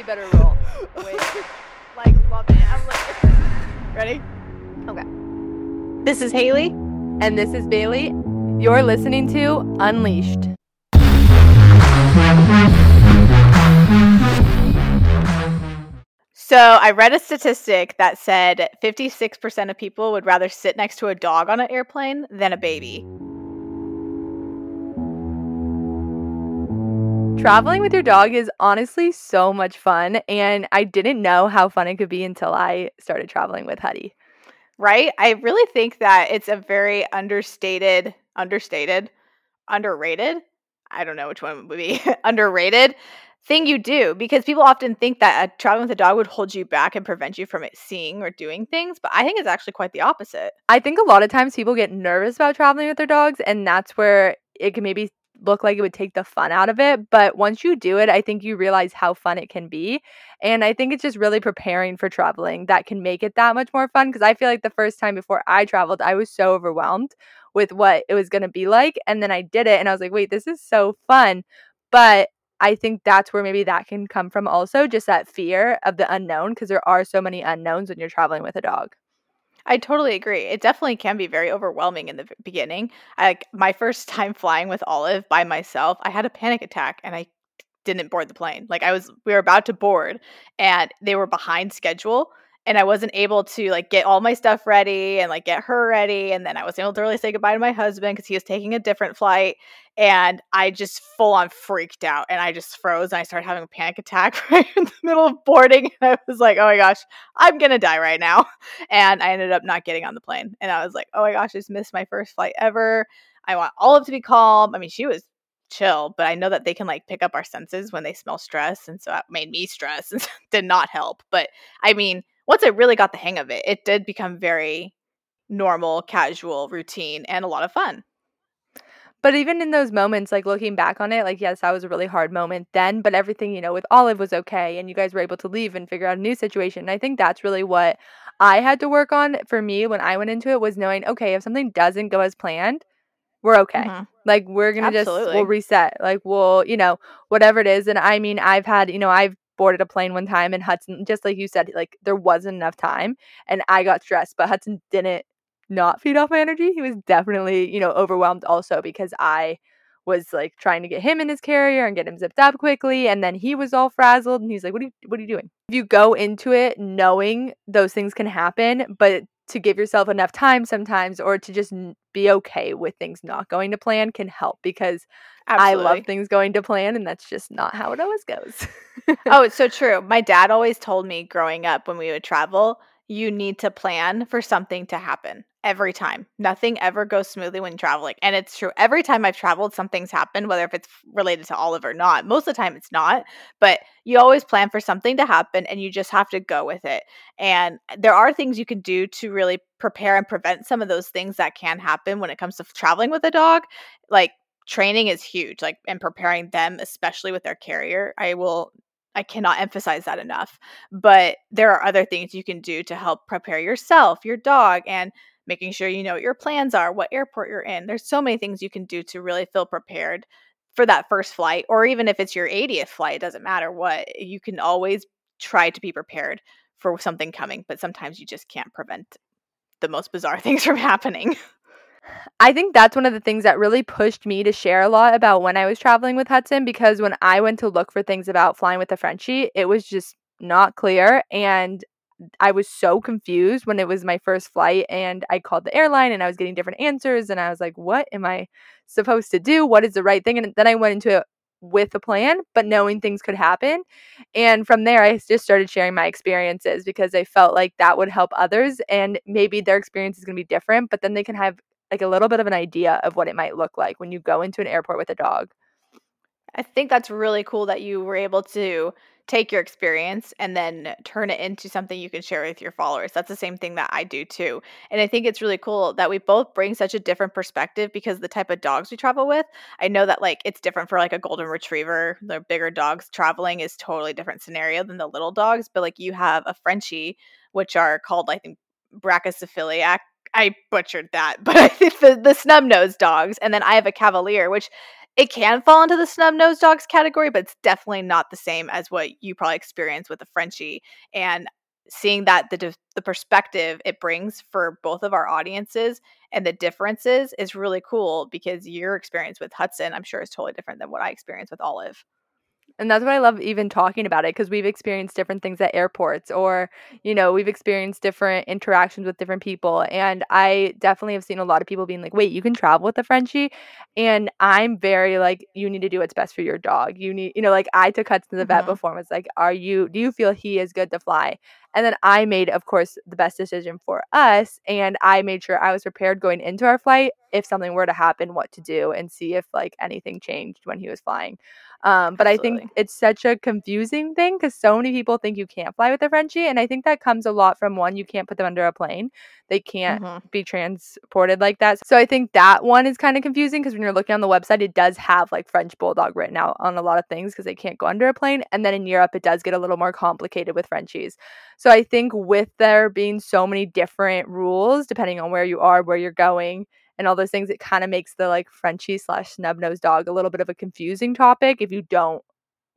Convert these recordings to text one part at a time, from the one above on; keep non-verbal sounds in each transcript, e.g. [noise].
way better role. Way like love it. I'm like [laughs] Ready? Okay. This is Haley. And this is Bailey. You're listening to Unleashed. So I read a statistic that said 56% of people would rather sit next to a dog on an airplane than a baby. Traveling with your dog is honestly so much fun, and I didn't know how fun it could be until I started traveling with Huddy. Right? I really think that it's a very understated, understated, underrated. I don't know which one would be [laughs] underrated thing you do because people often think that uh, traveling with a dog would hold you back and prevent you from it seeing or doing things, but I think it's actually quite the opposite. I think a lot of times people get nervous about traveling with their dogs, and that's where it can maybe look like it would take the fun out of it. But once you do it, I think you realize how fun it can be. And I think it's just really preparing for traveling that can make it that much more fun. Because I feel like the first time before I traveled, I was so overwhelmed with what it was going to be like. And then I did it and I was like, wait, this is so fun. But I think that's where maybe that can come from also, just that fear of the unknown, because there are so many unknowns when you're traveling with a dog. I totally agree. It definitely can be very overwhelming in the beginning. Like my first [laughs] time flying with Olive by myself, I had a panic attack and I didn't board the plane. Like I was we were about to board and they were behind schedule and I wasn't able to like get all my stuff ready and like get her ready and then I wasn't able to really say goodbye to my husband because he was taking a different flight and I just full on freaked out and I just froze and I started having a panic attack [laughs] right in the middle of boarding and I was like oh my gosh I'm gonna die right now [laughs] and I ended up not getting on the plane and I was like oh my gosh I just missed my first flight ever I want Olive to be calm I mean she was chill, but I know that they can like pick up our senses when they smell stress. And so that made me stress [laughs] and did not help. But I mean, once I really got the hang of it, it did become very normal, casual, routine, and a lot of fun. But even in those moments, like looking back on it, like, yes, that was a really hard moment then, but everything, you know, with Olive was okay. And you guys were able to leave and figure out a new situation. And I think that's really what I had to work on for me when I went into it was knowing, okay, if something doesn't go as planned, we're okay. Mm-hmm. Like, we're going to just, we'll reset. Like, we'll, you know, whatever it is. And I mean, I've had, you know, I've boarded a plane one time and Hudson, just like you said, like there wasn't enough time and I got stressed, but Hudson didn't not feed off my energy. He was definitely, you know, overwhelmed also because I was like trying to get him in his carrier and get him zipped up quickly and then he was all frazzled and he's like what are you what are you doing if you go into it knowing those things can happen but to give yourself enough time sometimes or to just be okay with things not going to plan can help because Absolutely. I love things going to plan and that's just not how it always goes. oh, [laughs] it's so true. My dad always told me growing up when we would travel, you need to plan for something to happen every time. Nothing ever goes smoothly when traveling. And it's true. Every time I've traveled, something's happened, whether if it's related to Olive or not. Most of the time it's not, but you always plan for something to happen and you just have to go with it. And there are things you can do to really prepare and prevent some of those things that can happen when it comes to traveling with a dog. Like training is huge, like and preparing them, especially with their carrier. I will I cannot emphasize that enough. But there are other things you can do to help prepare yourself, your dog, and making sure you know what your plans are, what airport you're in. There's so many things you can do to really feel prepared for that first flight, or even if it's your 80th flight, it doesn't matter what, you can always try to be prepared for something coming, but sometimes you just can't prevent the most bizarre [laughs] things from happening. I think that's one of the things that really pushed me to share a lot about when I was traveling with Hudson because when I went to look for things about flying with a Frenchie, it was just not clear. And I was so confused when it was my first flight and I called the airline and I was getting different answers and I was like, what am I supposed to do? What is the right thing? And then I went into it with a plan, but knowing things could happen. And from there, I just started sharing my experiences because I felt like that would help others. And maybe their experience is going to be different, but then they can have like a little bit of an idea of what it might look like when you go into an airport with a dog. I think that's really cool that you were able to take your experience and then turn it into something you can share with your followers. That's the same thing that I do too. And I think it's really cool that we both bring such a different perspective because the type of dogs we travel with, I know that like it's different for like a golden retriever, the bigger dogs traveling is totally different scenario than the little dogs, but like you have a Frenchie which are called I think brachycephalic I butchered that, [laughs] but I think the the snub nosed dogs, and then I have a Cavalier, which it can fall into the snub nosed dogs category, but it's definitely not the same as what you probably experience with a Frenchie. And seeing that the the perspective it brings for both of our audiences and the differences is really cool because your experience with Hudson, I'm sure, is totally different than what I experienced with Olive. And that's what I love even talking about it because we've experienced different things at airports or, you know, we've experienced different interactions with different people. And I definitely have seen a lot of people being like, wait, you can travel with a Frenchie. And I'm very like, you need to do what's best for your dog. You need, you know, like I took Hudson to the vet mm-hmm. before and was like, are you, do you feel he is good to fly? And then I made, of course, the best decision for us. And I made sure I was prepared going into our flight if something were to happen, what to do and see if like anything changed when he was flying. Um, but Absolutely. I think it's such a confusing thing because so many people think you can't fly with a Frenchie. And I think that comes a lot from one, you can't put them under a plane. They can't mm-hmm. be transported like that. So I think that one is kind of confusing because when you're looking on the website, it does have like French Bulldog written out on a lot of things because they can't go under a plane. And then in Europe, it does get a little more complicated with Frenchies. So I think with there being so many different rules, depending on where you are, where you're going, and all those things, it kind of makes the like Frenchie slash snub nosed dog a little bit of a confusing topic if you don't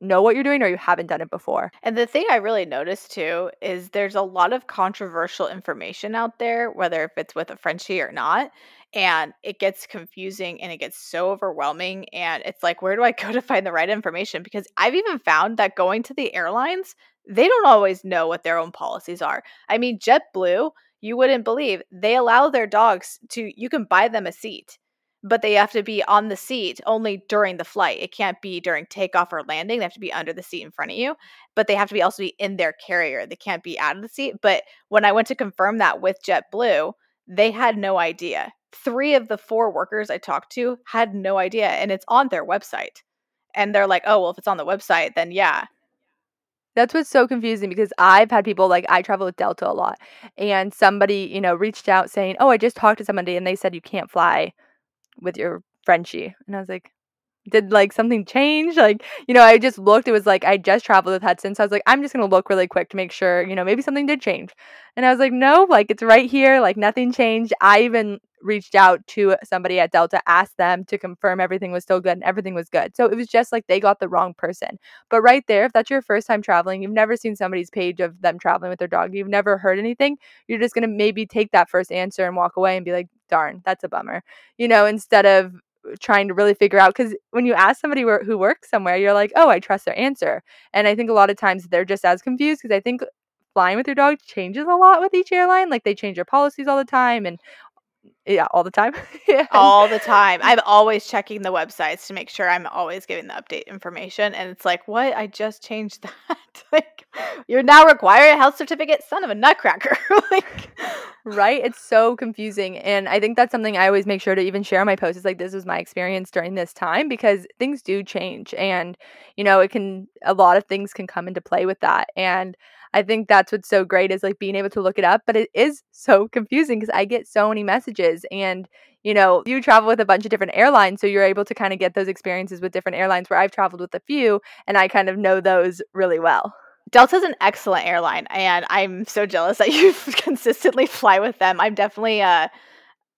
know what you're doing or you haven't done it before. And the thing I really noticed too is there's a lot of controversial information out there, whether if it's with a Frenchie or not. And it gets confusing and it gets so overwhelming. And it's like, where do I [laughs] go to find the right information? Because I've even found that going to the airlines, they don't always know what their own policies are. I mean, JetBlue you wouldn't believe they allow their dogs to you can buy them a seat but they have to be on the seat only during the flight. It can't be during takeoff or landing they have to be under the seat in front of you but they have to be also be in their carrier. They can't be out of the seat but when i went to confirm that with jetblue they had no idea. Three of the four workers i talked to had no idea and it's on their website. And they're like oh well if it's on the website then yeah that's what's so confusing because I've had people like I travel with Delta a lot and somebody, you know, reached out saying, "Oh, I just talked to somebody and they said you can't fly with your Frenchie." And I was like, did like something change? Like, you know, I just looked, it was like I just traveled with Hudson. So I was like, I'm just gonna look really quick to make sure, you know, maybe something did change. And I was like, no, like it's right here, like nothing changed. I even reached out to somebody at Delta, asked them to confirm everything was still good and everything was good. So it was just like they got the wrong person. But right there, if that's your first time traveling, you've never seen somebody's page of them traveling with their dog, you've never heard anything, you're just gonna maybe take that first answer and walk away and be like, darn, that's a bummer. You know, instead of trying to really figure out because when you ask somebody where, who works somewhere, you're like, oh, I trust their answer. And I think a lot of times they're just as confused because I think flying with your dog changes a lot with each airline. Like they change their policies all the time and yeah, all the time. [laughs] All the time. I'm always checking the websites to make sure I'm always giving the update information. And it's like, what? I just changed [laughs] that. like, you're now requiring a health certificate, son of a nutcracker. [laughs] like, right? It's so confusing. And I think that's something I always make sure to even share on my posts. Is like, this was my experience during this time because things do change. And, you know, it can, a lot of things can come into play with that. And I think that's what's so great is like being able to look it up, but it is so confusing because I get so many messages and you know, you travel with a bunch of different airlines, so you're able to kind of get those experiences with different airlines where I've traveled with a few and I kind of know those really well. Delta's an excellent airline, and I'm so jealous that [laughs] you consistently fly with them. I'm definitely a,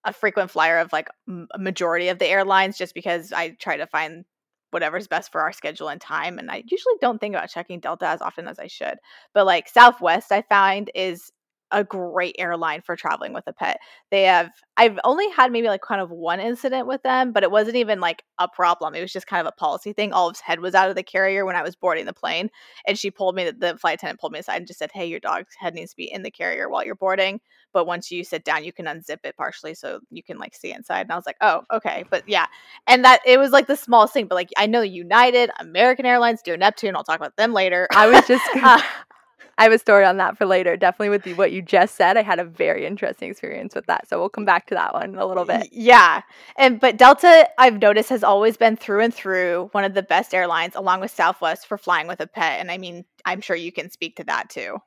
a frequent flyer of like a majority of the airlines just because I try to find whatever's best for our schedule and time. And I usually don't think about checking Delta as often as I should. But like Southwest, I find is a great airline for traveling with a pet. They have I've only had maybe like kind of one incident with them, but it wasn't even like a problem. It was just kind of a policy thing. Olive's head was out of the carrier when I was boarding the plane, and she pulled me the flight attendant pulled me aside and just said, "Hey, your dog's head needs to be in the carrier while you're boarding, but once you sit down, you can unzip it partially so you can like see inside." And I was like, "Oh, okay." But yeah. And that it was like the smallest thing, but like I know United, American Airlines, do Neptune, I'll talk about them later. I was just [laughs] uh, [laughs] I have a story on that for later. Definitely with the, what you just said, I had a very interesting experience with that. So we'll come back to that one in a little bit. Yeah. And but Delta I've noticed has always been through and through one of the best airlines along with Southwest for flying with a pet and I mean, I'm sure you can speak to that too.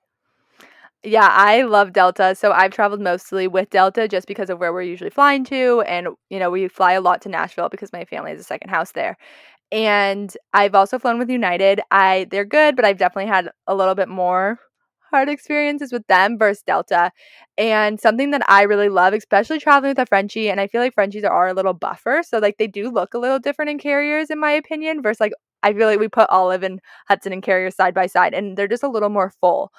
Yeah, I love Delta. So I've traveled mostly with Delta just because of where we're usually flying to. And, you know, we fly a lot to Nashville because my family has a second house there and I've also flown with United. I they're good, but I've definitely had a little bit more hard experiences with them versus Delta. And something that I really love, especially traveling with a Frenchie, and I feel like Frenchies are a little buffer. So like they do look a little different in carriers, in my opinion, versus like I feel like we put Olive and Hudson and carrier side by side, and they're just a little more full.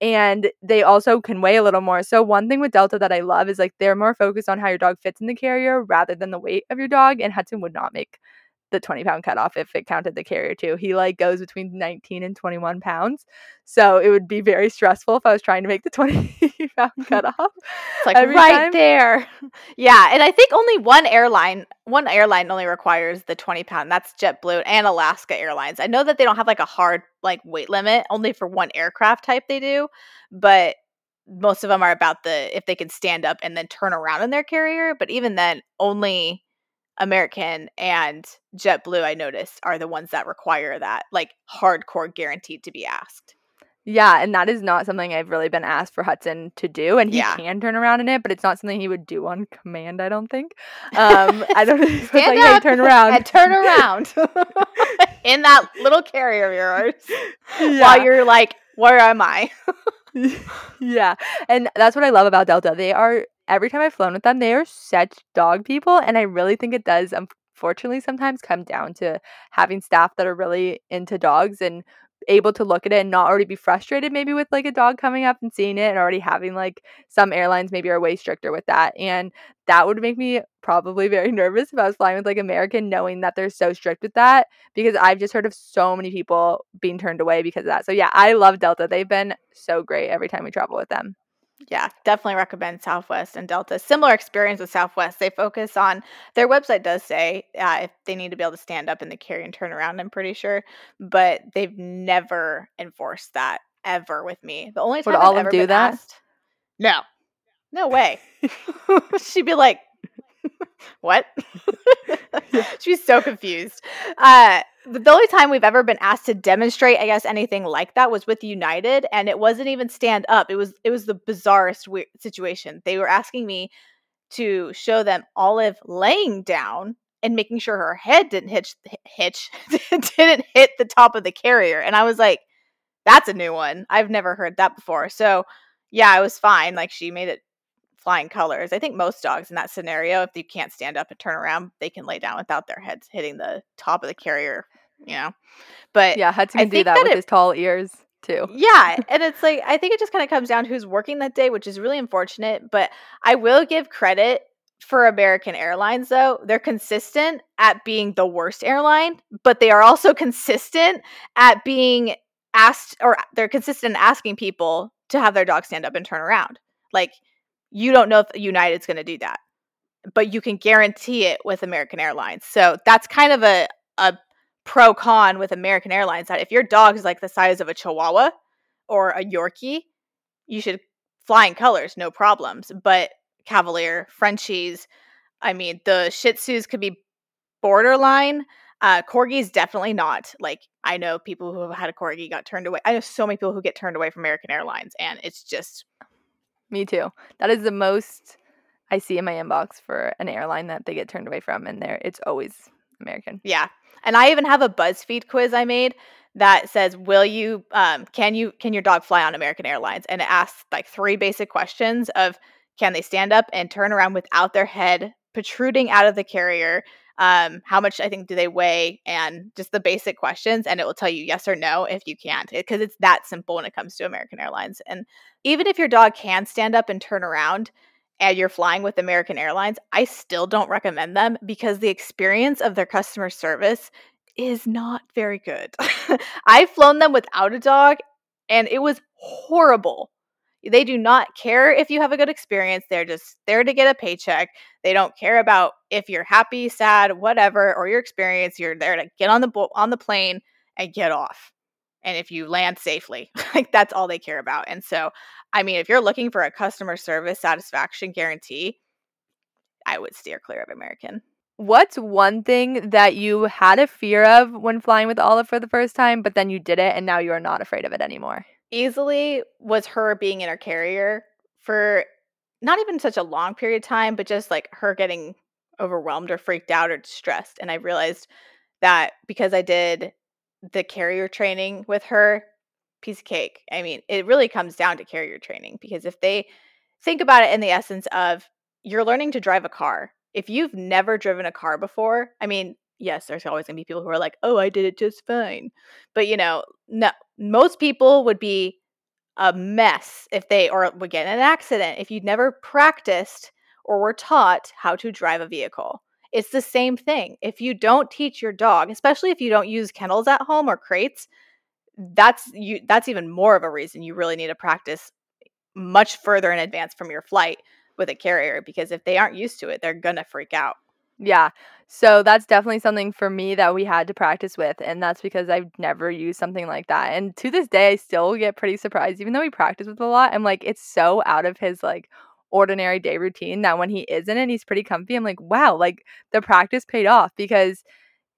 And they also can weigh a little more. So one thing with Delta that I love is like they're more focused on how your dog fits in the carrier rather than the weight of your dog. And Hudson would not make the 20 pound cutoff if it counted the carrier too. He like goes between 19 and 21 pounds. So it would be very stressful if I was trying to make the [laughs] 20 pound [laughs] cutoff. It's like right time. there. [laughs] Yeah. And I think only one airline, one airline only requires the 20 pound. That's JetBlue and Alaska Airlines. I know that they don't have like a hard like weight limit, only for one aircraft type they do. But most of them are about the if they can stand up and then turn around in their carrier. But even then, only American and JetBlue, I noticed, are the ones that require that, like hardcore guaranteed to be asked. Yeah, and that is not something I've really been asked for Hudson to do, and he yeah. can turn around in it, but it's not something he would do on command. I don't think. [laughs] Um, I don't [laughs] stand like, up hey, turn around and turn around [laughs] in that little carrier of yours yeah. while you're like, where am I? yeah, and that's what I love about Delta. They are every time I've flown with them, they are such dog people. And I really think it does, unfortunately, sometimes come down to having staff that are really into dogs and able to look at it and not already be frustrated maybe with like a dog coming up and seeing it and already having like some airlines maybe are way stricter with that and that would make me probably [laughs] very nervous if I was flying with like American knowing that they're so strict with that because I've just heard of so many people being turned away because of that. So yeah, I love Delta. They've been so great every time we travel with them yeah, definitely recommend Southwest and Delta. Similar experience with Southwest. They focus on their website does say uh, if they need to be able to stand up in the carry and turn around. I'm pretty sure, but they've never enforced that ever with me. The only time would Olive do that? Asked, no, no way. [laughs] She'd be like, "What?" [laughs] She's so confused. Uh, the only time we've ever been asked to demonstrate, I guess, anything like that was with United, and it wasn't even stand up. It was it was the bizarrest weird situation. They were asking me to show them Olive laying down and making sure her head didn't hitch hitch [laughs] didn't hit the top of the carrier, and I was like, "That's a new one. I've never heard that before." So yeah, I was fine. Like she made it flying colors. I think most dogs in that scenario, if you can't stand up and turn around, they can lay down without their heads hitting the top of the carrier, you know. But yeah, Hudson can do that, that with it, his tall ears too. Yeah, [laughs] and it's like I think it just kind of comes down to who's working that day, which is really unfortunate. But I will give credit for American Airlines though. They're consistent at being the worst airline, but they are also [laughs] consistent at being asked or they're consistent in asking people to have their dog stand up and turn around. Like you don't know if United's going to do that, but you can guarantee it with American Airlines. So that's kind of a, a pro con with American Airlines that if your dog is like the size of a Chihuahua or a Yorkie, you should fly in colors, no problems. But Cavalier, Frenchies, I mean, the Shih Tzus could be borderline. Uh, corgis definitely not. Like I know people who have had a corgi got turned away. I know so many people who get turned away from American Airlines, and it's just me too. That is the most I see in my inbox for an airline that they get turned away from, and there it's always American. Yeah, and I even have a BuzzFeed quiz I made that says, "Will you? Um, can you? Can your dog fly on American Airlines?" And it asks like three basic questions of can they stand up and turn around without their head protruding out of the carrier? Um, how much I think do they weigh, and just the basic questions, and it will tell you yes or no if you can't, because it's that simple when it comes to American Airlines. And even if your dog can stand up and turn around, and you're flying with American Airlines, I still don't recommend them because the experience of their customer service is not very good. [laughs] I've flown them without a dog, and it was horrible. They do not care if you have a good experience. They're just there to get a paycheck. They don't care about if you're happy, sad, whatever, or your experience. You're there to get on the bo- on the plane and get off. And if you land safely, [laughs] like that's all they care about. And so, I mean, if you're looking for a customer service satisfaction guarantee, I would steer clear of American. What's one thing that you had a fear of when flying with Olive for the first time, but then you did it and now you are not afraid of it anymore? Easily was her being in her carrier for not even such a long period of time, but just like her getting overwhelmed or freaked out or distressed. And I realized that because I did the carrier training with her, piece of cake. I mean, it really comes down to carrier training because if they think about it in the essence of you're learning to drive a car. If you've never driven a car before, I mean, yes, there's always going to be people who are like, "Oh, I did it just fine." But, you know, no most people would be a mess if they or would get in an accident if you'd never practiced or were taught how to drive a vehicle. It's the same thing. If you don't teach your dog, especially if you don't use kennels at home or crates, that's you that's even more of a reason you really need to practice much further in advance from your flight with a carrier because if they aren't used to it, they're going to freak out. Yeah. So that's definitely something for me that we had to practice with. And that's because I've never used something like that. And to this day, I still get pretty surprised, even though we practice with a lot. I'm like, it's so out of his like ordinary day routine that when he is in it, he's pretty comfy. I'm like, wow, like the practice paid off because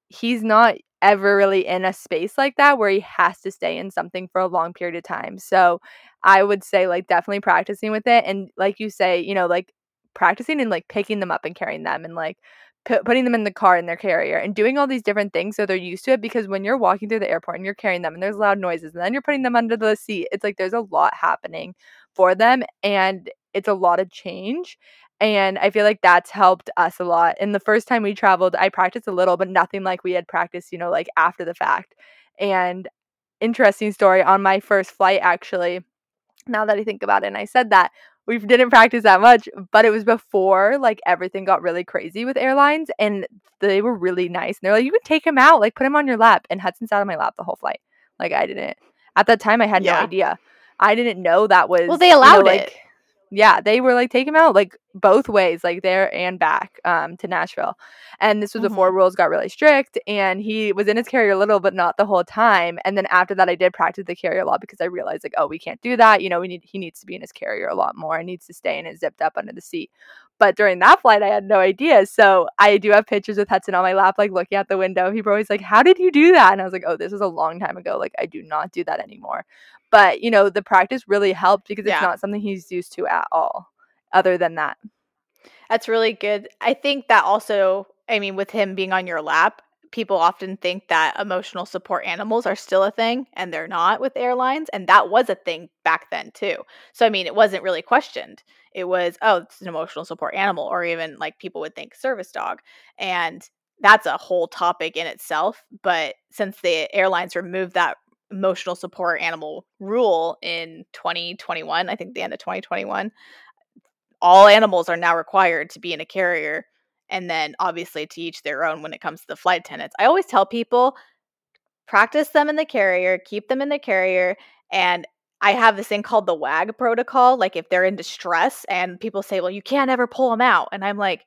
he's not ever really in a space like that where he has to stay in something for a long period of time. So I would say like definitely practicing with it. And like you say, you know, like practicing and like picking them up and carrying them and like putting them in the car in their carrier and doing all these different things so they're used to it because when you're walking through the airport and you're carrying them and there's loud noises and then you're putting them under the seat it's like there's a lot happening for them and it's a lot of change and I feel like that's helped us a lot. And the first time we traveled, I practiced a little, but nothing like we had practiced, you know, like after the fact. And interesting story on my first flight, actually, now that I think about it, and I said that we didn't practice that much, but it was before like everything got really crazy with airlines and they were really nice. And they're like, you can take him out, like put him on your lap. And Hudson sat on my lap the whole flight. Like I didn't. At that time, I had yeah. no idea. I didn't know that was. Well, they allowed you know, it. Yeah, they were like take him out like both ways, like there and back um, to Nashville. And this was mm-hmm. before rules got really strict. And he was in his carrier a little, but not the whole time. And then after that, I did practice the carrier a lot because I realized like, oh, we can't do that. You know, we need he needs to be in his carrier a lot more. He needs to stay in it zipped up under the seat. But during that flight, I had no idea. So I do have pictures with Hudson on my lap, like looking out the window. People were always like, How did you do that? And I was like, Oh, this was a long time ago. Like, I do not do that anymore. But, you know, the practice really helped because it's yeah. not something he's used to at all, other than that. That's really good. I think that also, I mean, with him being on your lap, people often think that emotional support animals are still a thing and they're not with airlines and that was a thing back then too. So i mean it wasn't really questioned. It was oh it's an emotional support animal or even like people would think service dog and that's a whole topic in itself but since the airlines removed that emotional support animal rule in 2021 i think the end of 2021 all animals are now required to be in a carrier and then obviously to each their own when it comes to the flight attendants. I always tell people practice them in the carrier, keep them in the carrier, and I have this thing called the WAG protocol. Like if they're in distress and people say, well, you can't ever pull them out. And I'm like,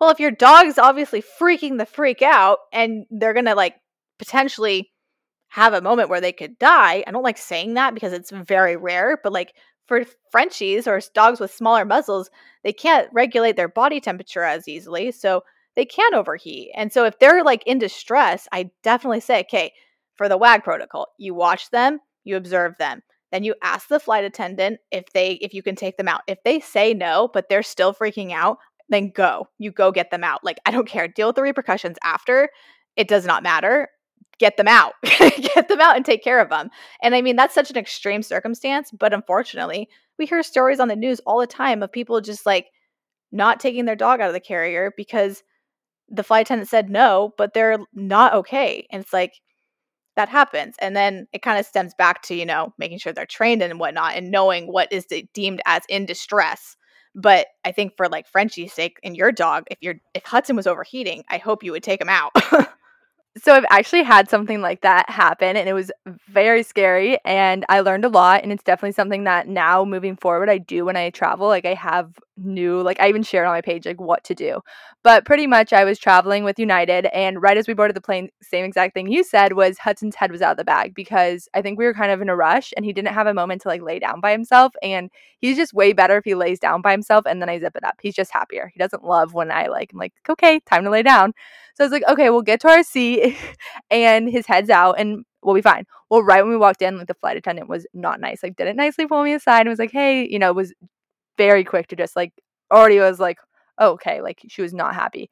well, if your dog's obviously freaking the freak out and they're going to like potentially have a moment where they could die, I don't like saying that because it's very rare, but like for Frenchies or dogs with smaller muzzles, they can't regulate their body temperature as easily. So they can overheat. And so if they're like in distress, I definitely say, okay, for the WAG protocol, you watch them, you observe them. Then you ask the flight attendant if they if you can take them out. If they say no, but they're still freaking out, then go. You go get them out. Like I don't care. Deal with the repercussions after. It does not matter get them out, [laughs] get them out and take care of them. And I mean, that's such an extreme circumstance, but unfortunately, we hear stories on the news all the time of people just like not taking their dog out of the carrier because the flight attendant said no, but they're not okay. And it's like, that happens. And then it kind of stems back to, you know, making sure they're trained and whatnot and knowing what is deemed as in distress. But I think for like Frenchie's sake and your dog, if you're if Hudson was overheating, I hope you would take him out. [laughs] so I've actually had something like that happen and it was very scary and I learned a lot and it's definitely something that now moving forward I do when I travel like I have new like I even shared on my page like what to do. But pretty much I was traveling with United and right as we boarded the plane same exact thing you said was Hudson's head was out of the bag because I think we were kind of in a rush and he didn't have a moment to like lay down by himself and he's just way better if he lays down by himself and then I zip it up. He's just happier. He doesn't love when I like I'm like okay, time to lay down. So I was like, okay, we'll get to our seat [laughs] and his head's out and we'll be fine. Well, right when we walked in, like the flight attendant was not nice. Like didn't nicely pull me aside and was like, hey, you know, was very quick to just like already was like, oh, okay, like she was not happy.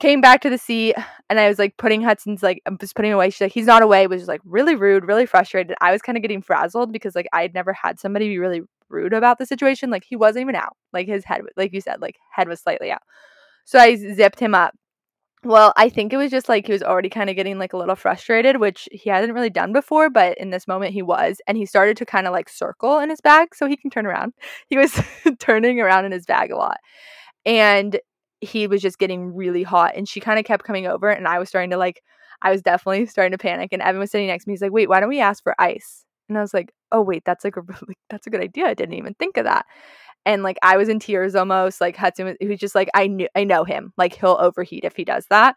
came back to the seat and I was like putting Hudson's like I was putting away. She's like, he's not away, was just like really rude, really frustrated. I was kind of getting frazzled because like I had never had somebody be really rude about the situation. Like he wasn't even out. Like his head, like you said, like head was slightly out. So I zipped him up. Well, I think it was just like he was already kind of getting like a little frustrated, which he hasn't really done before, but in this moment he was. And he started to kind of like circle in his bag so he can turn around. [laughs] He was [laughs] turning around in his bag a lot. And he was just getting really hot and she kind of kept coming over and I was starting to like I was definitely [laughs] starting to panic and Evan was sitting next to me. He's like, "Wait, why don't we ask for ice?" And I was like, "Oh, wait, that's like a really that's a good idea. I didn't even think of that." And like I was in tears almost. Like Hudson was, just like, "I knew I know him. Like he'll overheat if he does that."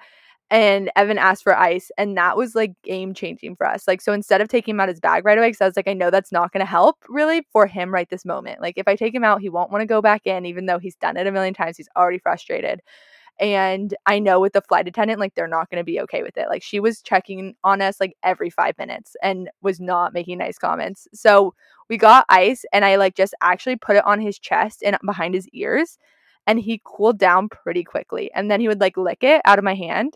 and Evan asked for ice, and that was like game changing for us. Like, so instead of taking him out his bag right away, because I was like, I know that's not going to help really for him right this moment. Like, if I take him out, he won't want to go back in, even though he's done it a million times. He's already frustrated. And I know with the flight attendant, like they're not going to be okay with it. Like she was checking on us like every five minutes and was not making nice comments. So we got ice and I like just actually put it on his chest and behind his ears and he cooled down pretty quickly. And then he would like lick it out of my hand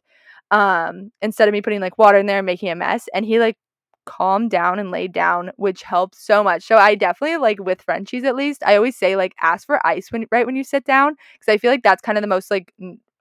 um instead of me putting like water in there and making a mess. And he like calmed down and laid down, which helped so much. So I definitely like with Frenchies at least, I always say like ask for ice when right when you sit down because I feel like that's kind of the most like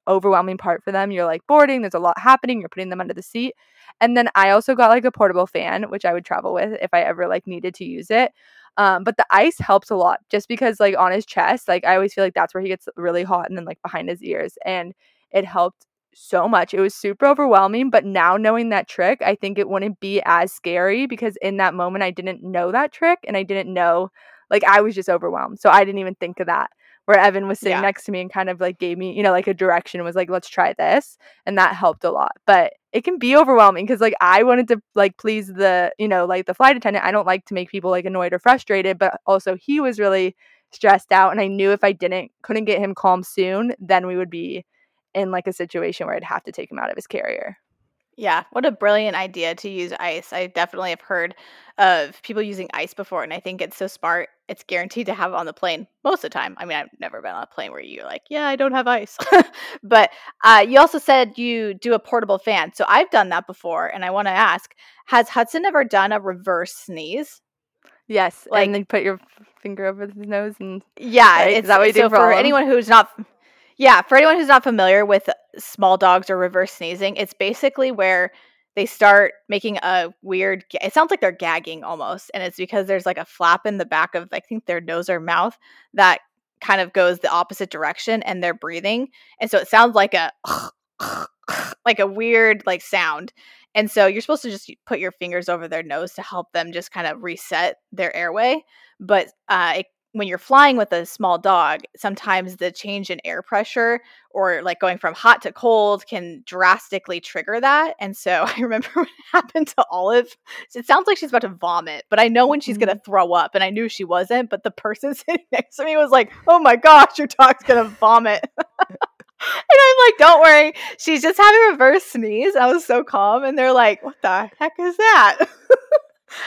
overwhelming part for them. You're like boarding, there's a lot happening, you're putting them under the seat. And then I also got like a portable fan, which I would travel with if I ever like needed to use it. Um, but the ice helps a lot just because like on his chest, like I always feel like that's where he gets really hot and then like behind his ears. And it helped so much. It was super overwhelming, but now knowing that trick, I think it wouldn't be as scary because in that moment I didn't know that trick and I didn't know like I was just overwhelmed. So I didn't even think of that where Evan was sitting yeah. next to me and kind of like gave me, you know, like a direction was like, let's try this. And that helped a lot. But it can be overwhelming because like I wanted to like please the, you know, like the flight attendant. I don't like to make people like annoyed or frustrated, but also he was really stressed out. And I knew if I didn't, couldn't get him calm soon, then we would be in like a situation where I'd have to take him out of his carrier. Yeah, what a brilliant idea to use ice. I definitely have heard of people using ice before, and I think it's so smart. It's guaranteed to have it on the plane most of the time. I mean, I've never been on a plane where you're like, yeah, I don't have ice. [laughs] but uh, you also said you do a portable fan. So I've done that before, and I want to ask Has Hudson ever done a reverse sneeze? Yes, like, and then put your finger over his nose and yeah, right? it's that what you do for, for anyone who's not yeah, for anyone who's not familiar with small dogs or reverse sneezing, it's basically where they start making a weird it sounds like they're gagging almost and it's because there's like a flap in the back of i think their nose or mouth that kind of goes the opposite direction and they're breathing and so it sounds like a [laughs] like a weird like sound and so you're supposed to just put your fingers over their nose to help them just kind of reset their airway but uh, it when you're flying with a small dog, sometimes the change in air pressure or like going from hot to cold can drastically trigger that. And so [laughs] I remember what happened to Olive. It sounds like she's about to vomit, but I know when she's mm-hmm. going to throw up. And I knew she wasn't, but the person [laughs] sitting next to me was like, oh my gosh, your dog's going to vomit. [laughs] and I'm like, don't worry. She's just having a reverse sneeze. I was so calm. And they're like, what the heck is that?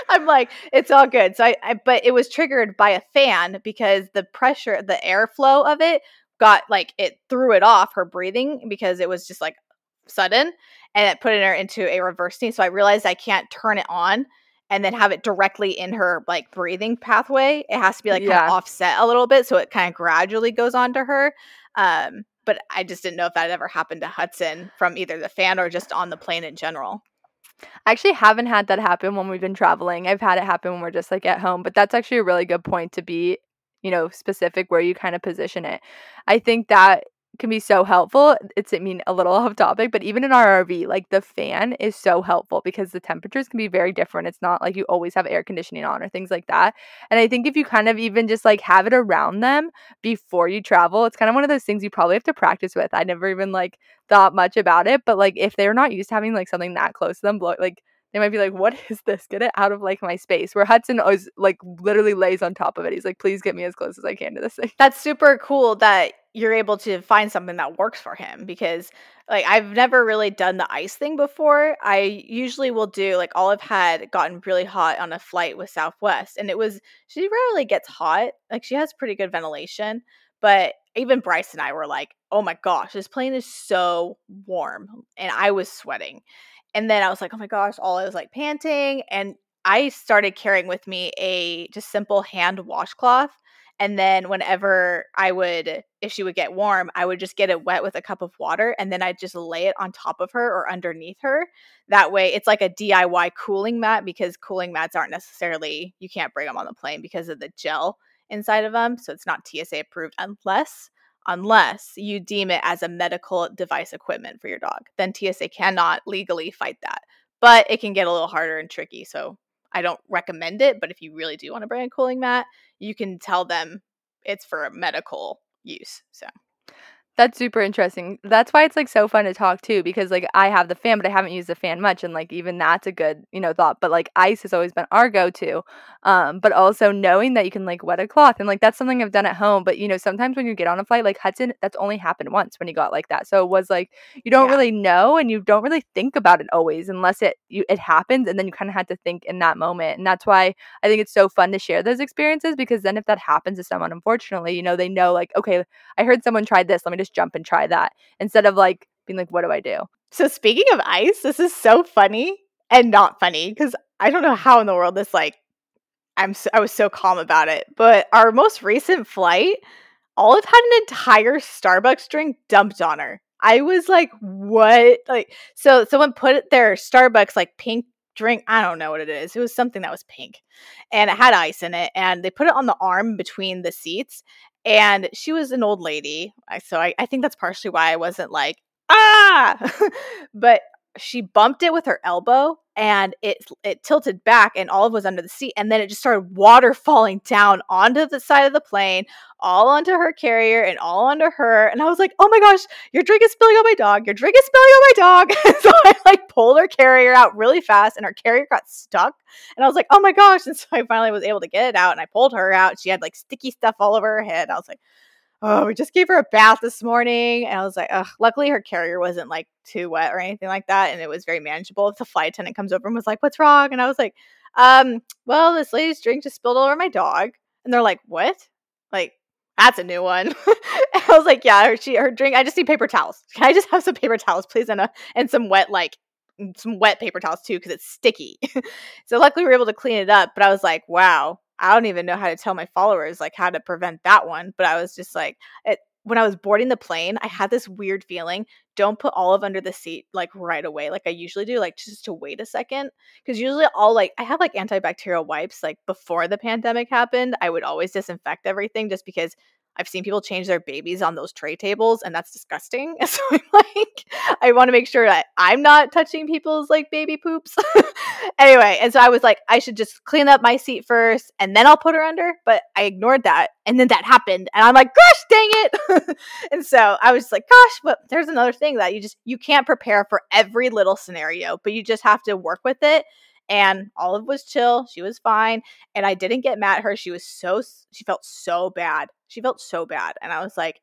I'm like, it's all good. So I, I, but it was triggered by a fan because the pressure, the airflow of it got like it threw it off her breathing because it was just like sudden and it put her into a reverse sneeze. So I realized I can't turn it on and then have it directly in her like breathing pathway. It has to be like yeah. kind of offset a little bit so it kind of gradually goes on to her. Um, but I just didn't know if that ever happened to Hudson from either the fan or just on the plane in general. I actually haven't had that happen when we've been traveling. I've had it happen when we're just like at home, but that's actually a really good point to be, you know, specific where you kind of position it. I think that can be so helpful. It's I mean a little [laughs] off topic, but even in our RV, like the fan is so helpful because the temperatures can be very different. It's not like you always have air conditioning on or things like that. And I think if you kind of even just like have it around them before you travel, it's kind of one of those things you probably have to practice with. I never even like thought much about it, but like if they're not used to having like something that close to them, blow, like they might be like, "What [laughs] is this? Get it out of like my space." Where Hudson is like literally lays on top of it. He's like, "Please get me as close as I can to this thing." That's super cool that you're able to find something that works for him because like I've never really done the ice thing before. I usually will do like Olive had gotten really hot on a flight with Southwest and it was she rarely gets hot. Like she has pretty good ventilation, But even Bryce and I were like, oh my gosh, this plane is so warm. And I was sweating. And then I was like, oh my gosh, Olive was like panting. And I started carrying with me a just simple hand washcloth. And then whenever I would, if she would get warm, I would just get it wet with a cup of water and then I'd just lay it on top of her or underneath her. That way it's like a DIY cooling mat because cooling mats aren't necessarily, you can't bring them on the plane because of the gel inside of them. So it's not TSA approved unless unless you deem it as a medical device equipment for your dog. Then TSA cannot legally fight that. But it can get a little harder and tricky. So I don't recommend it, but if you really do want to bring a cooling mat, you can tell them it's for medical use. So that's super interesting. That's why it's like so fun to talk too, because like I have the fan, but I haven't used the fan much, and like even that's a good you know thought. But like ice has always been our go to, um, but also knowing that you can like wet a cloth and like that's something I've done at home. But you know sometimes when you get on a flight, like Hudson, that's only happened once when he got like that. So it was like you don't yeah. really know and you don't really think about it always unless it you it happens, and then you kind of had to think in that moment, and that's why I think it's so fun to share those experiences because then if that happens to someone, unfortunately, you know they know like okay, I heard someone tried this, let me just just jump and try that instead of like being like, what do I do? So speaking of ice, this is so funny and not funny because I don't know how in the world this like I'm so, I was so calm about it. But our most recent flight, Olive had an entire Starbucks drink dumped on her. I was like, what? Like, so someone put their Starbucks like pink drink. I don't know what it is. It was something that was pink and it had ice in it. And they put it on the arm between the seats and she was an old lady so I, I think that's partially why i wasn't like ah! [laughs] But she bumped it with her elbow and it it tilted back and Olive was under the seat and then it just started water [laughs] falling down onto the side of the plane all onto her carrier and all onto her and I was like oh my gosh your drink is spilling on my dog your drink is spilling on my dog. [laughs] So I like pulled her carrier out really fast and her carrier got stuck and I was like oh my gosh. [laughs] And so I finally was able to get it out and I pulled her out she had like sticky stuff all over her head I was like oh, we just gave her a bath this morning. And I was like, ugh, luckily her carrier wasn't like too wet or anything like that. And it was very manageable. If the flight attendant comes over and was like, what's wrong? And I was like, um, well, this lady's drink just spilled all over my dog. And they're like, what? Like, that's a new one. [laughs] I was like, yeah, her, she, her drink, I just need paper towels. Can I just have some paper towels, please? And, a, and some wet, like, some wet paper towels too, because it's sticky. [laughs] so luckily we were able to clean it up. But I was like, wow, I don't even know how to tell my followers like how to prevent that one. But I was just like, it, when I was boarding the plane, I had this weird feeling. Don't put Olive under the seat like right away, like I usually do, like just to wait a second. Because usually I'll like I have like antibacterial wipes. Like before the pandemic happened, I would always disinfect everything just because I've seen people change their babies on those tray tables, and that's disgusting. [laughs] So I'm like, I want to make sure that I'm not touching people's like baby poops. [laughs] anyway, and so I was like, I should just clean up my seat first, and then I'll put her under. But I ignored that, and then that happened, and I'm like, gosh, dang it! [laughs] and so I was like, gosh, but there's another thing that you just you can't prepare for every little scenario, but you just have to work with it and Olive was chill. She was fine. And I didn't get mad at her. She was so, she felt so bad. She felt so bad. And I was like,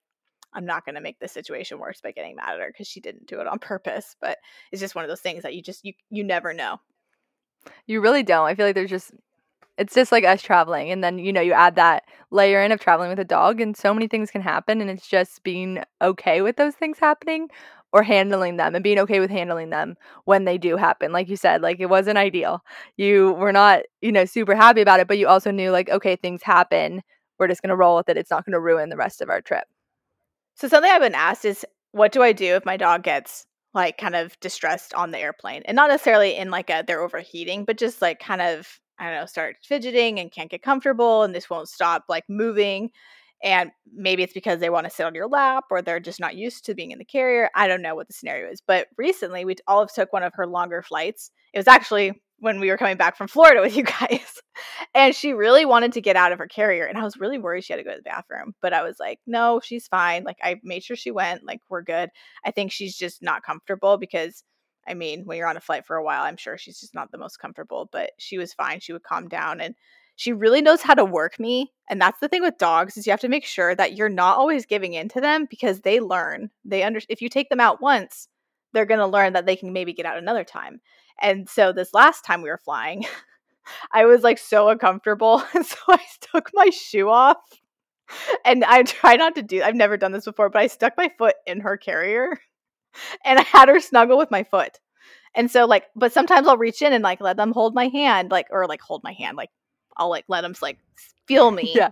I'm not going to make the situation worse by getting mad at her because she didn't do it on [laughs] purpose. But it's just one of those things that you just, you, you never know. You really don't. I feel like there's just, it's just like us traveling. And then, you know, you add that layer in of traveling with a dog, and so many things can happen. And it's just being okay with those things happening or handling them and being okay with handling them when they do happen. Like you said, like it wasn't ideal. You were not, you know, super happy about it, but you also knew like, okay, things happen. We're just going to roll with it. It's not going to ruin the rest of our trip. So something I've been asked is what do I do if my dog gets like kind of distressed on the airplane? And not necessarily in like a they're overheating, but just like kind of I don't know, start fidgeting and can't get comfortable and this won't stop like moving and maybe it's because they want to sit on your lap or they're just not used to being in the carrier. I don't know what the scenario is. But recently, we Olive took one of her longer flights. It was actually when we were coming back from Florida with you guys. [laughs] and she really wanted to get out of her carrier. And I was really worried she had to go to the bathroom. But I was like, no, she's fine. Like, I made sure she went. Like, we're good. I think she's just not comfortable because. I mean, when you're on a flight for a while, I'm sure she's just not the most comfortable, but she was fine. She would calm down and she really knows how to work me and that's the thing with dogs is you have to make sure that you're not always giving in to them because they learn they under if you take them out once they're going to learn that they can maybe get out another time and so this last time we were flying [laughs] i was like so uncomfortable [laughs] and so i [laughs] took my shoe off and I try not to do I've never done this before, but I stuck my foot in her carrier and I had her snuggle with my foot. And so like but sometimes I'll reach in and like let them hold my hand like or like hold my hand like I'll like let them like feel me. Yeah.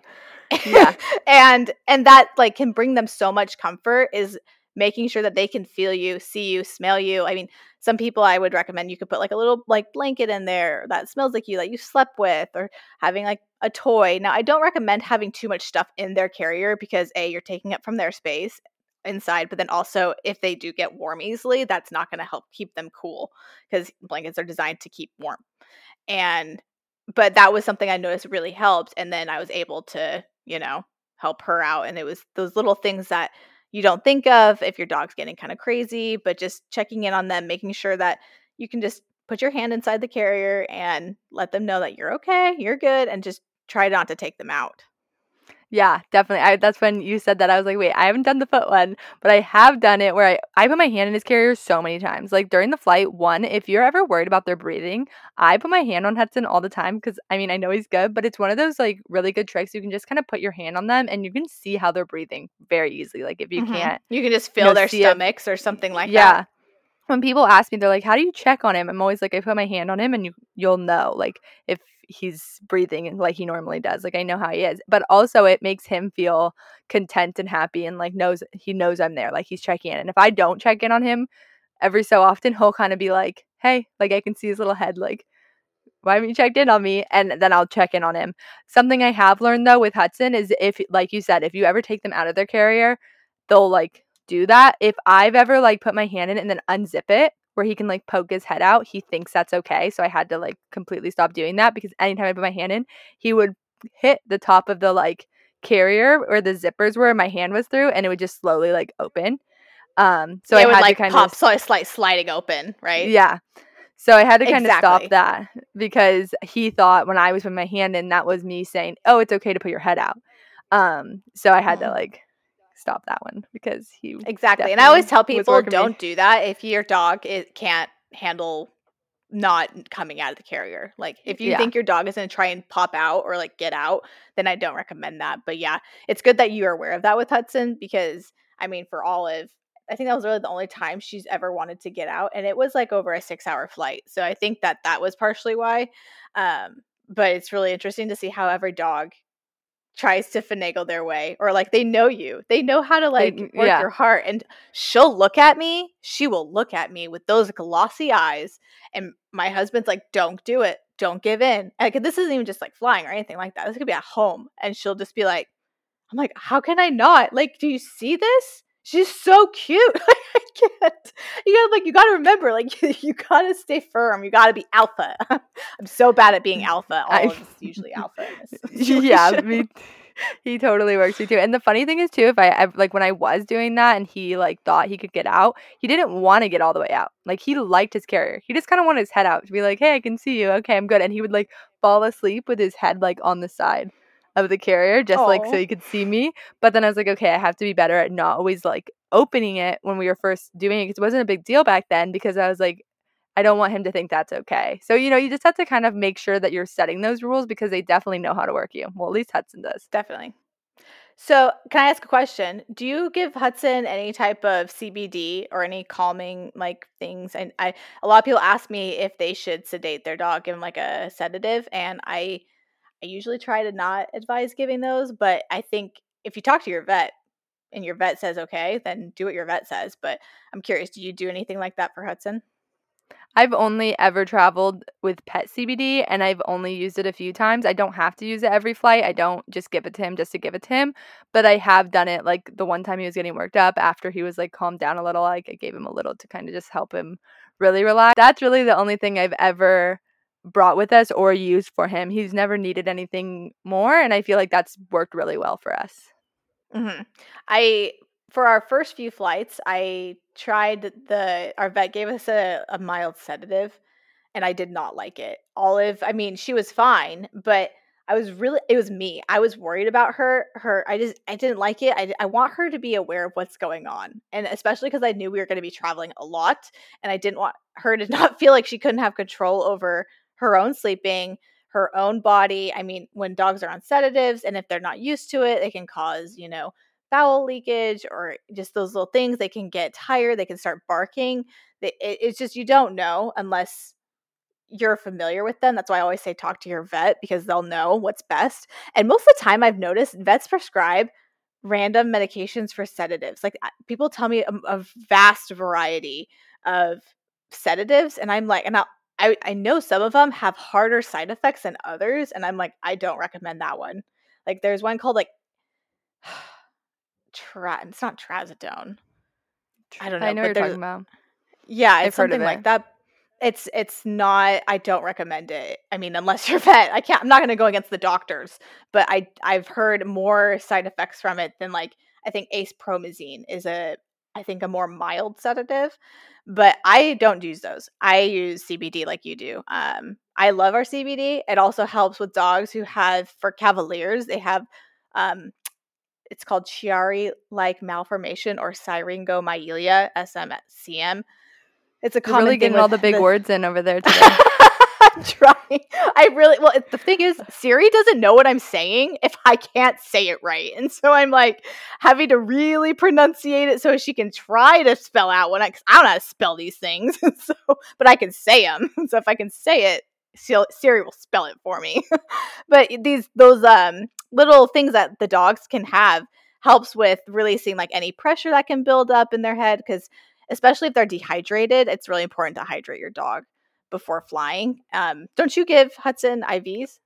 Yeah. and and that like can bring them so much comfort is making sure that they can feel you, see you, smell you. I mean, some people I would recommend you could put like a little like blanket in there that smells like you that you slept with or having like a toy. Now, I don't recommend having too much stuff in their carrier because a you're taking up from their space inside, but then also if they do get warm easily, that's not going to help keep them cool because blankets are designed to keep warm. And but that was something I noticed really helped and then I was able to, you know, help her out and it was those little things that you don't think of if your dog's getting kind of crazy, but just checking in on them, making sure that you can just put your hand inside the carrier and let them know that you're okay, you're good, and just try not to take them out. Yeah, definitely. I, that's when you said that. I was like, wait, I haven't done the foot one, but I have done it where I, I put my hand in his carrier so many times. Like during the flight, one, if you're ever worried about their breathing, I put my hand on Hudson all the time because I mean, I know he's good, but it's one of those like really good tricks. You can just kind of put your hand on them and you can see how they're breathing very easily. Like if you mm-hmm. can't, you can just feel you know, their stomachs it. or something like yeah. that when people ask me, they're like, "How do you check on him?" I'm always like, "I put my hand on him, and you you'll know like if he's breathing and like he normally does. Like I know how he is, but also it makes him feel content and happy, and like knows he knows I'm there. Like he's checking in, and if I don't check in on him every so often, he'll kind of be like, "Hey," like I can see his little head, like. Why haven't you checked in on me? And then I'll check in on him. Something I have learned though with Hudson is if, like you said, if you ever take them out of their carrier, they'll like do that. If I've ever like put my hand in it and then unzip it where he can like poke his head out, he thinks that's okay. So I had to like completely stop doing that because anytime I put my hand in, he would hit the top of the like carrier where the zippers were my hand was through and it would just slowly like open. Um so it I would had like to kind pop of so it's like sliding open, right? Yeah. So I had to kind exactly. of stop that because he thought when I was putting my hand in that was me saying, "Oh, it's okay to put your head out." Um so I had to mm-hmm. like stop that one because he exactly. And I always tell people don't do that if your dog it can't handle not coming out of the carrier. Like if you yeah. think your dog is going to try and pop out or like get out, then I don't recommend that. But yeah, it's good that you are aware of that with Hudson because I mean for Olive, I think that was really the only time she's ever wanted to get out and it was like over a 6-hour flight. So I think that that was partially why um but it's really interesting to see how every dog tries to finagle their way or like they know you. They know how to like they, work yeah. your heart and she'll look at me she will look at me with those glossy eyes and my husband's like don't do it. Don't give in. Like this isn't even just like flying or anything like that. This could be at home and she'll just be like i'm like how can i not? Like do you see this she's so cute. [laughs] I can't you gotta like you gotta remember like [laughs] you, gotta stay firm. You gotta be alpha. [laughs] I'm so bad at being alpha. All of usually alpha yeah me he totally works me too. And the funny thing is too if I, I like when i was doing that and he like thought he could get out he didn't want to get all the way out. Like he liked his carrier. He just kind of wanted his head out to be like hey i can see you. Okay i'm good. And he would like fall asleep with his head like on the side of the carrier just Aww. like so you could see me. But then I was like, okay, I have to be better at not always like opening it when we were first doing it because it wasn't a big deal back then because I was like, I don't want him to think that's okay. So, you know, you just have to kind of make sure that you're setting those rules because they definitely know how to work you. Well, at least Hudson does. Definitely. So, can I ask a question? Do you give Hudson any type of CBD or any calming like things? And I, a lot of people ask me if they should sedate their dog, give him like a sedative, and I I usually try to not advise giving those, but I think if you talk to your vet and your vet says okay, then do what your vet says. But I'm curious, do you do anything like that for Hudson? I've only ever traveled with pet CBD and I've only used it a few times. I don't have to use it every flight. I don't just give it to him just to give it to him. But I have done it like the one time he was getting worked up after he was like calmed down a little. Like I gave him a little to kind of just help him really relax. That's really the only thing I've ever brought with us or used for him. He's never needed anything more, and I feel like that's worked really well for us. Mm-hmm. I for our first few flights, I tried the our vet gave us a, a mild sedative, and I did not like it. Olive, I mean, she was fine, but I was really it was me. I was worried about her. Her I just I didn't like it. I I want her to be aware of what's going on. And especially cuz I knew we were going to be traveling a lot and I didn't want her to [laughs] not feel like she couldn't have control over her own sleeping, her own body. I mean, when dogs are on sedatives and if they're not used to it, they can cause, you know, bowel leakage or just those little things. They can get tired, they can start barking. it's just you don't know unless you're familiar with them. That's why I always say talk to your vet because they'll know what's best. And most of the time, I've noticed vets prescribe random medications for sedatives. Like people tell me a, a vast variety of sedatives, and I'm like, and I, I I know some of them have harder side effects than others, and I'm like, I don't recommend that one. Like there's one called like [sighs] tra- it's not trazodone. I don't know. I know what you're talking about. Yeah, it's something it. like that it's it's not i don't recommend it i mean unless [laughs] you're vet i can't i'm not going to go against the doctors but i i've heard more side effects from it than like i think acepromazine is a i think a more mild sedative but i don't use those. I use cbd like you do um i love our cbd it also helps with dogs who have for cavaliers they have um it's called chiari like malformation or syringomyelia smcm it's a common You're really getting all the big the... words in over there [laughs] today. I'm trying. I really well. The thing is, Siri doesn't know what I'm saying if I can't say it right, and so I'm like having to really pronunciate it so she can try to spell out when I. I don't know how to spell these things, [laughs] so but I can say them. [laughs] So if I can say it, Siri will spell it for me. [laughs] but these those um little things that the dogs can have helps with releasing like any pressure that can build up in their head because especially if they're dehydrated, it's really important to hydrate your dog before flying. Um, don't you give Hudson IVs?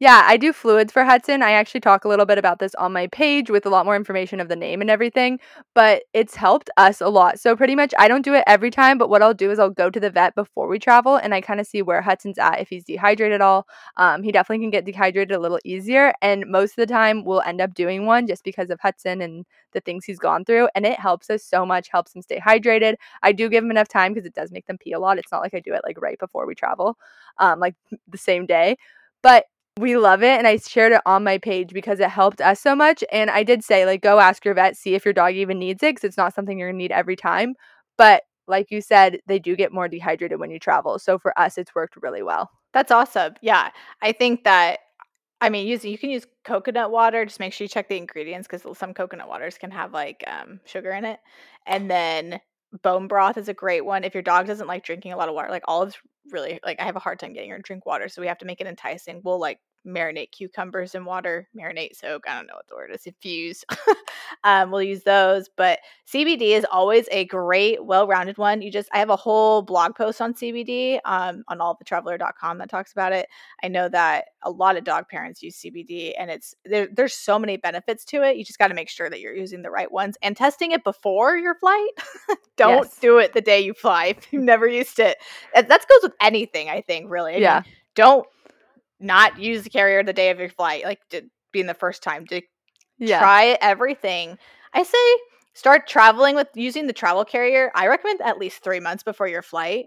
Yeah, I do fluids for Hudson. I actually talk a little bit about this on my page with a lot more information of the name and everything, but it's helped us a lot. So, pretty much, I don't do it every time, but what I'll do is I'll go to the vet before we travel and I kind of see where Hudson's at, if he's dehydrated at all. Um, he definitely can get dehydrated a little easier, and most of the time, we'll end up doing one just because of Hudson and the things he's gone through, and it helps us so much, helps him stay hydrated. I do give him enough time because it does make them pee a lot. It's not like I do it like right before we travel, um, like the same day. But we love it and i shared it on my page because it helped us so much and i did say like go ask your vet see if your dog even needs it because it's not something you're gonna need every time but like you said they do get more dehydrated when you travel so for us it's worked really well. That's awesome. Yeah i think that i mean use you can use coconut water just make sure you check the ingredients because some coconut waters can have like um, sugar in it and then bone broth is a great one. If your dog doesn't like drinking a lot of water like Olive's really like i have a hard time getting her to drink water so we have to make it enticing. We'll like marinate cucumbers in water, marinate soak. I don't know what the word is, infuse. [laughs] um, we'll use those. But CBD is always a great, well rounded one. You just, I have a whole blog post on CBD um, on allthetraveler.com that talks about it. I know that a lot of dog parents use CBD and it's, there, there's so many benefits to it. You just got to make sure that you're using the right ones and testing it before your flight. [laughs] don't yes. do it the day you fly if you've never used it. That goes with anything, I think, really. I yeah. Mean, don't not use the carrier the day of your flight, like to being the first time to yeah. try everything. I say start traveling with using the travel carrier. I recommend at least three months before your flight.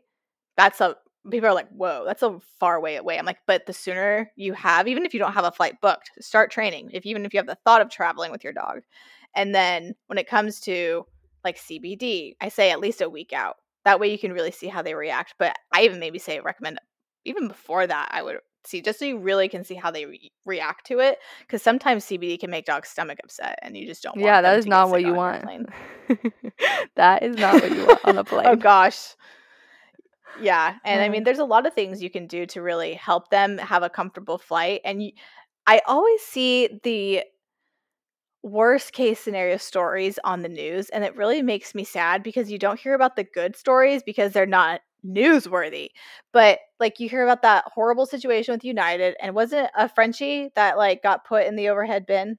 That's a people are like, whoa, that's a far way away. I'm like, but the sooner you have, even if you don't have a flight booked, start training. If even if you have the thought of traveling with your dog. And then when it comes to like CBD, I say at least a week out. That way you can really see how they react. But I even maybe say recommend even before that, I would see just so you really can see how they re- react to it because sometimes cbd can make dogs stomach upset and you just don't yeah that is not what you want. [laughs] that is not what you want on a oh plane. oh gosh. Yeah and i mean [laughs] there's a lot of things you can do to really help them have a comfortable flight and you, i always see the worst case scenario stories on the news and it really makes me sad because you don't hear about the good stories because they're not newsworthy. But like you hear about that horrible situation with United, and wasn't a Frenchie that like got put in the overhead bin?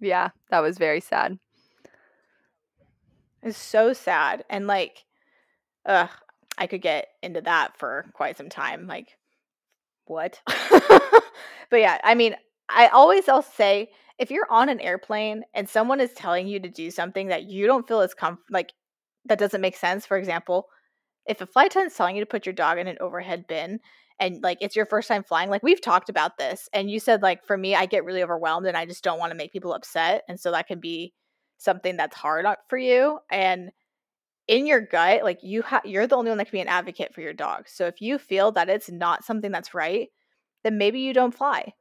Yeah, that was very sad. It's so sad. And like, ugh, I could get into that for quite some time. Like, what? [laughs] but yeah, I mean, I always I'll say if you're on an airplane and someone is telling you to do something that you don't feel is comf like that doesn't make sense, for example, if a flight attendant's telling you to put your dog in an overhead bin and like it's your first time flying, like we've talked about this, and you said like for me, I get really overwhelmed and I just don't want to make people upset, and so that can be something that's hard for you. And in your gut, like you have, you're the only one that can be an advocate for your dog. So if you feel that it's not something that's right, then maybe you don't fly.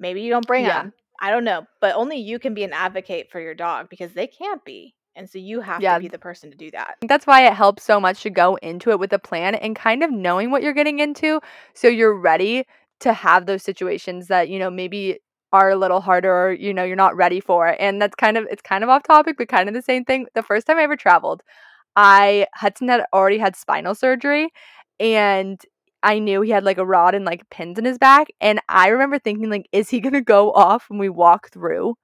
Maybe you don't bring Yeah. them. I don't know, but only you can be an advocate for your dog because they can't be. And so you have Yeah. to be the person to do that. that's why it helps so much to go into it with a plan and kind of knowing what you're getting into so you're ready to have those situations that you know maybe are a little harder or you know you're not ready for and that's kind of it's kind of off topic but kind of the same thing the first time i ever traveled i hudson had already had spinal surgery and i knew he had like a rod and like pins in his back and i remember thinking like is he gonna go off when we walk through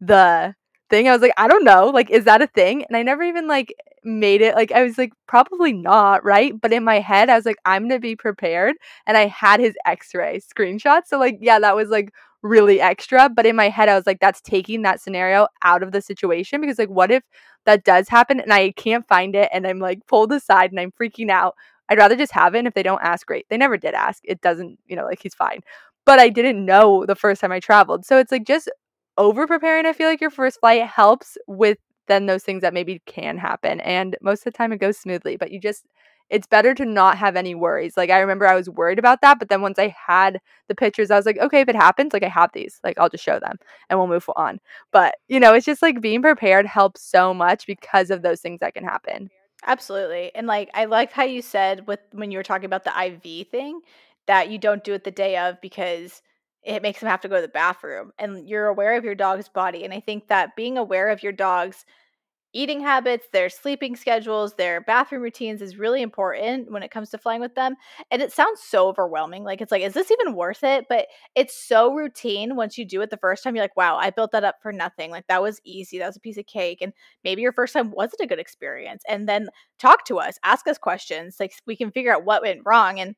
the thing i was like i don't know like is that a thing and i never even like made it like I was like probably not, right? But in my head I was like I'm to be prepared and I had his x-ray screenshot. So like yeah, that was like really extra, but in my head I was like that's taking that scenario out of the situation because like what if that does happen and I can't find it and I'm like pulled aside and I'm freaking out. I'd rather just have it and if they don't ask great. They never did ask. It doesn't, you know, like he's fine. But I didn't know the first time I traveled. So it's like just over preparing I feel like your first flight helps with then those things that maybe can happen. And most of the time it goes smoothly, but you just, it's better to not have any worries. Like I remember I was worried about that, but then once I had the pictures, I was like, okay, if it happens, like I have these, like I'll just show them and we'll move on. But you know, it's just like being prepared helps so much because of those things that can happen. Absolutely. And like I like how you said with when you were talking about the IV thing that you don't do it the day of because it makes them have to go to the bathroom and you're aware of your dog's body and I think that being aware of your dog's eating habits, their sleeping schedules, their bathroom routines is really important when it comes to flying with them. And it sounds so overwhelming. Like it's like, is this even worth it? But it's so routine once you do it the first time. You're like, wow, I built that up for nothing. Like that was easy. That was a piece of cake. And maybe your first time wasn't a good experience. And then talk to us, ask us questions. Like we can figure out what went wrong. And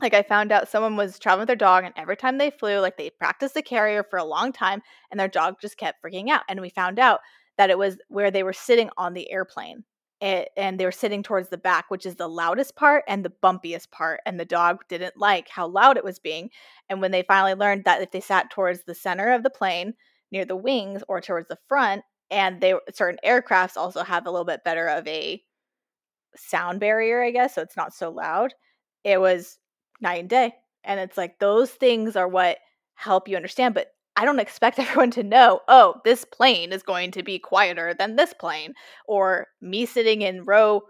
like I found out someone was traveling with their dog, and every time they flew, like they practiced the carrier for a long time, and their dog just kept freaking out. And we found out that it was where they were sitting on the airplane. It, and they were sitting towards the back, which is the loudest part and the bumpiest part. And the dog didn't like how loud it was being. And when they finally learned that if they sat towards the center of the plane, near the wings, or towards the front, and they certain aircrafts also have a little bit better of a sound barrier, I guess, so it's not so loud. It was night and day. And it's like those things are what help you understand. But I don't expect [laughs] everyone to know, oh, this plane is going to be quieter than this plane, or me sitting in row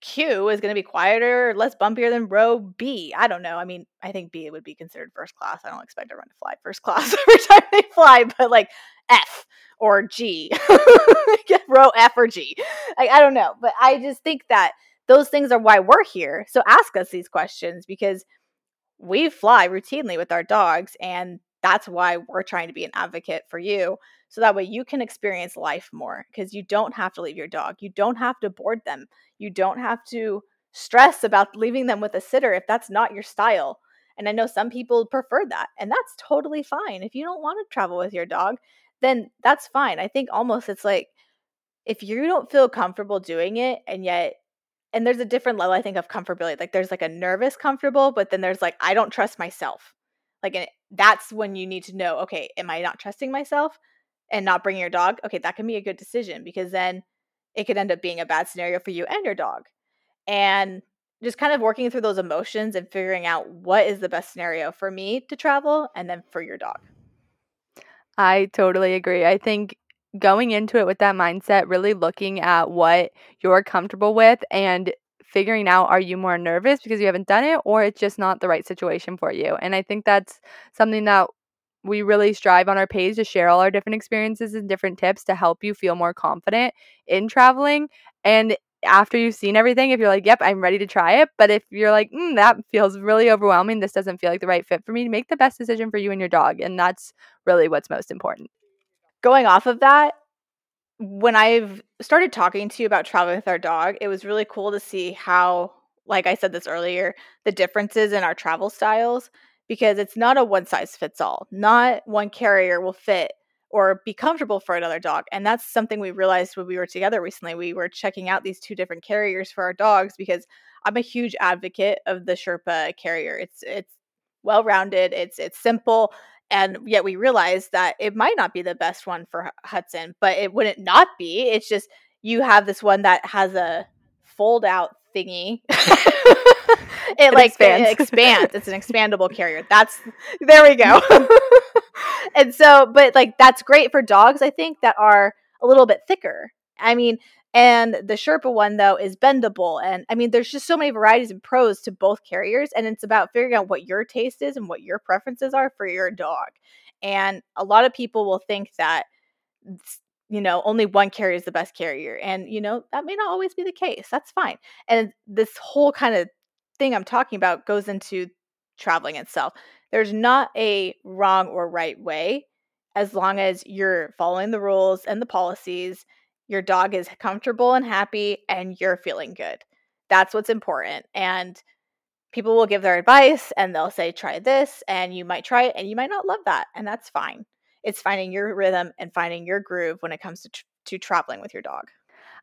Q is going to be quieter, less bumpier than row B. I don't know. I mean, I think B would be considered first class. I don't expect everyone to fly first class [laughs] every time they fly, but like F or G, [laughs] row F or G. Like, I don't know. But I just think that those things are why we're here. So ask us these questions because we fly routinely with our dogs and that's why we're trying to be an advocate for you so that way you can experience life more because you don't have to leave your dog you don't have to board them you don't have to stress about leaving them with a sitter if that's not your style and i know some people prefer that and that's totally fine if you don't want to travel with your dog then that's fine i think almost it's like if you don't feel comfortable doing it and yet and there's a different level i think of comfortability like there's like a nervous comfortable but then there's like i don't trust myself. Like and that's when you need to know okay am i not trusting myself and not bringing your dog? Okay that can be a good decision because then it could end up being a bad scenario for you and your dog. And just kind of working through those emotions and figuring out what is the best scenario for me to travel and then for your dog. I totally agree. I think going into it with that mindset, really looking at what you're comfortable with and figuring out are you more nervous because you haven't done it or it's just not the right situation for you. And I think that's something that we really strive on our page to share all our different experiences and different tips to help you feel more confident in traveling. And after you've seen everything, if you're like, yep, I'm ready to try it. But if you're like, mm, that feels really overwhelming, this doesn't feel like the right fit for me, make the best decision for you and your dog. And that's really what's most important. Going off of that when i've started talking to you about traveling with our dog it was really cool to see how like i said this earlier the differences in our travel styles because it's not a one size fits all. Not one carrier will fit or be comfortable for another dog and that's something we realized when we were together recently. We were checking out these two different carriers for our dogs because i'm a huge advocate of the sherpa carrier. It's it's well rounded it's it's simple and yet we realized that it might not be the best one for Hudson, but it wouldn't not be. It's just you have this one that has a fold out thingy [laughs] it, like expands. It, it expands. It's an expandable [laughs] carrier. That's there we go. [laughs] and so, but like that's great for dogs. I think that are a little bit thicker. I mean, and the Sherpa one though is bendable, and I mean, there's just so many varieties and pros to both carriers, and it's about figuring out what your taste is and what your preferences are for your dog. And a lot of people will think that you know, only one carrier is the best carrier. And, you know, that may not always be the case. That's fine. And this whole kind of thing I'm talking about goes into traveling itself. There's not a wrong or right way as long as you're following the rules and the policies, your dog is comfortable and happy, and you're feeling good. That's what's important. And people will give their advice and they'll say, try this, and you might try it and you might not love that. And that's fine. It's finding your rhythm and finding your groove when it comes to, tr- to traveling with your dog.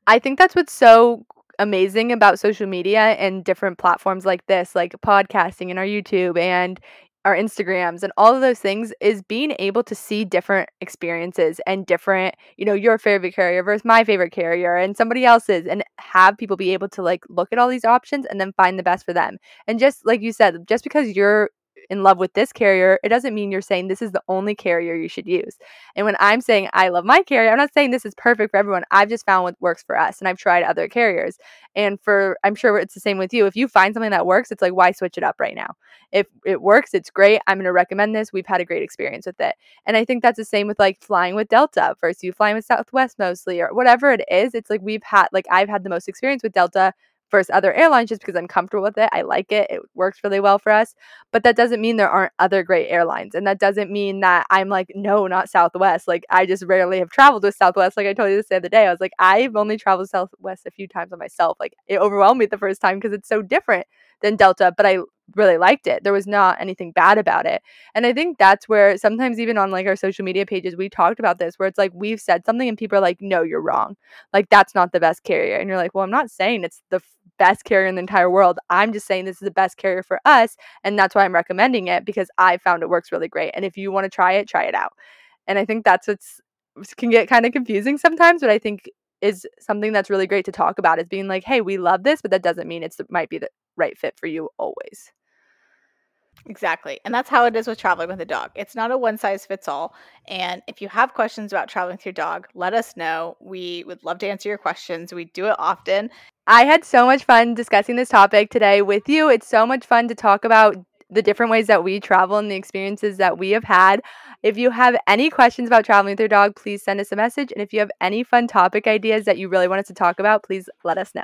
I think that's what's so amazing about social media and different platforms like this, like podcasting and our YouTube and our Instagrams and all of those things is being able to see different experiences and different, you know, your favorite carrier versus my favorite carrier and somebody else's and have people be able to like look at all these options and then find the best for them. And just like you said, just because you're in love with this carrier, it doesn't mean you're saying this is the only carrier you should use. And when I'm saying I love my carrier, I'm not saying this is perfect for everyone. I've just found what works for us and I've tried other carriers. And for I'm sure it's the same with you. If you find something that works, it's like why switch it up right now? If it works, it's great. I'm going to recommend this. We've had a great experience with it. And I think that's the same with like flying with Delta versus you flying with Southwest mostly or whatever it is. It's like we've had like I've had the most experience with Delta versus other airlines just because I'm comfortable with it. I like it. It works really well for us. But that doesn't mean there aren't other great airlines. And that doesn't mean that I'm like, no, not Southwest. Like I just rarely have traveled with Southwest. Like I told you this the other day. I was like, I've only traveled Southwest a few times on myself. Like it overwhelmed me the first time because it's so different than Delta, but I really liked it. There was not anything bad about it. And I think that's where sometimes even on like our social media pages we talked about this where it's like we've said something and people are like no, you're wrong. Like that's not the best carrier. And you're like, "Well, I'm not saying it's the best carrier in the entire world. I'm just saying this is the best carrier for us. And that's why I'm recommending it because I found it works really great. And if you want to try it, try it out. And I think that's what's can get kind of confusing sometimes, but I think is something that's really great to talk about is being like, hey, we love this, but that doesn't mean it's might be the right fit for you always. Exactly. And that's how it is with traveling with a dog. It's not a one size fits all. And if you have questions about traveling with your dog, let us know. We would love to answer your questions. We do it often. I had so much fun discussing this topic today with you. It's so much fun to talk about the different ways that we travel and the experiences that we have had. If you have any questions about traveling with your dog, please send us a message. And if you have any fun topic ideas that you really want us to talk about, please let us know.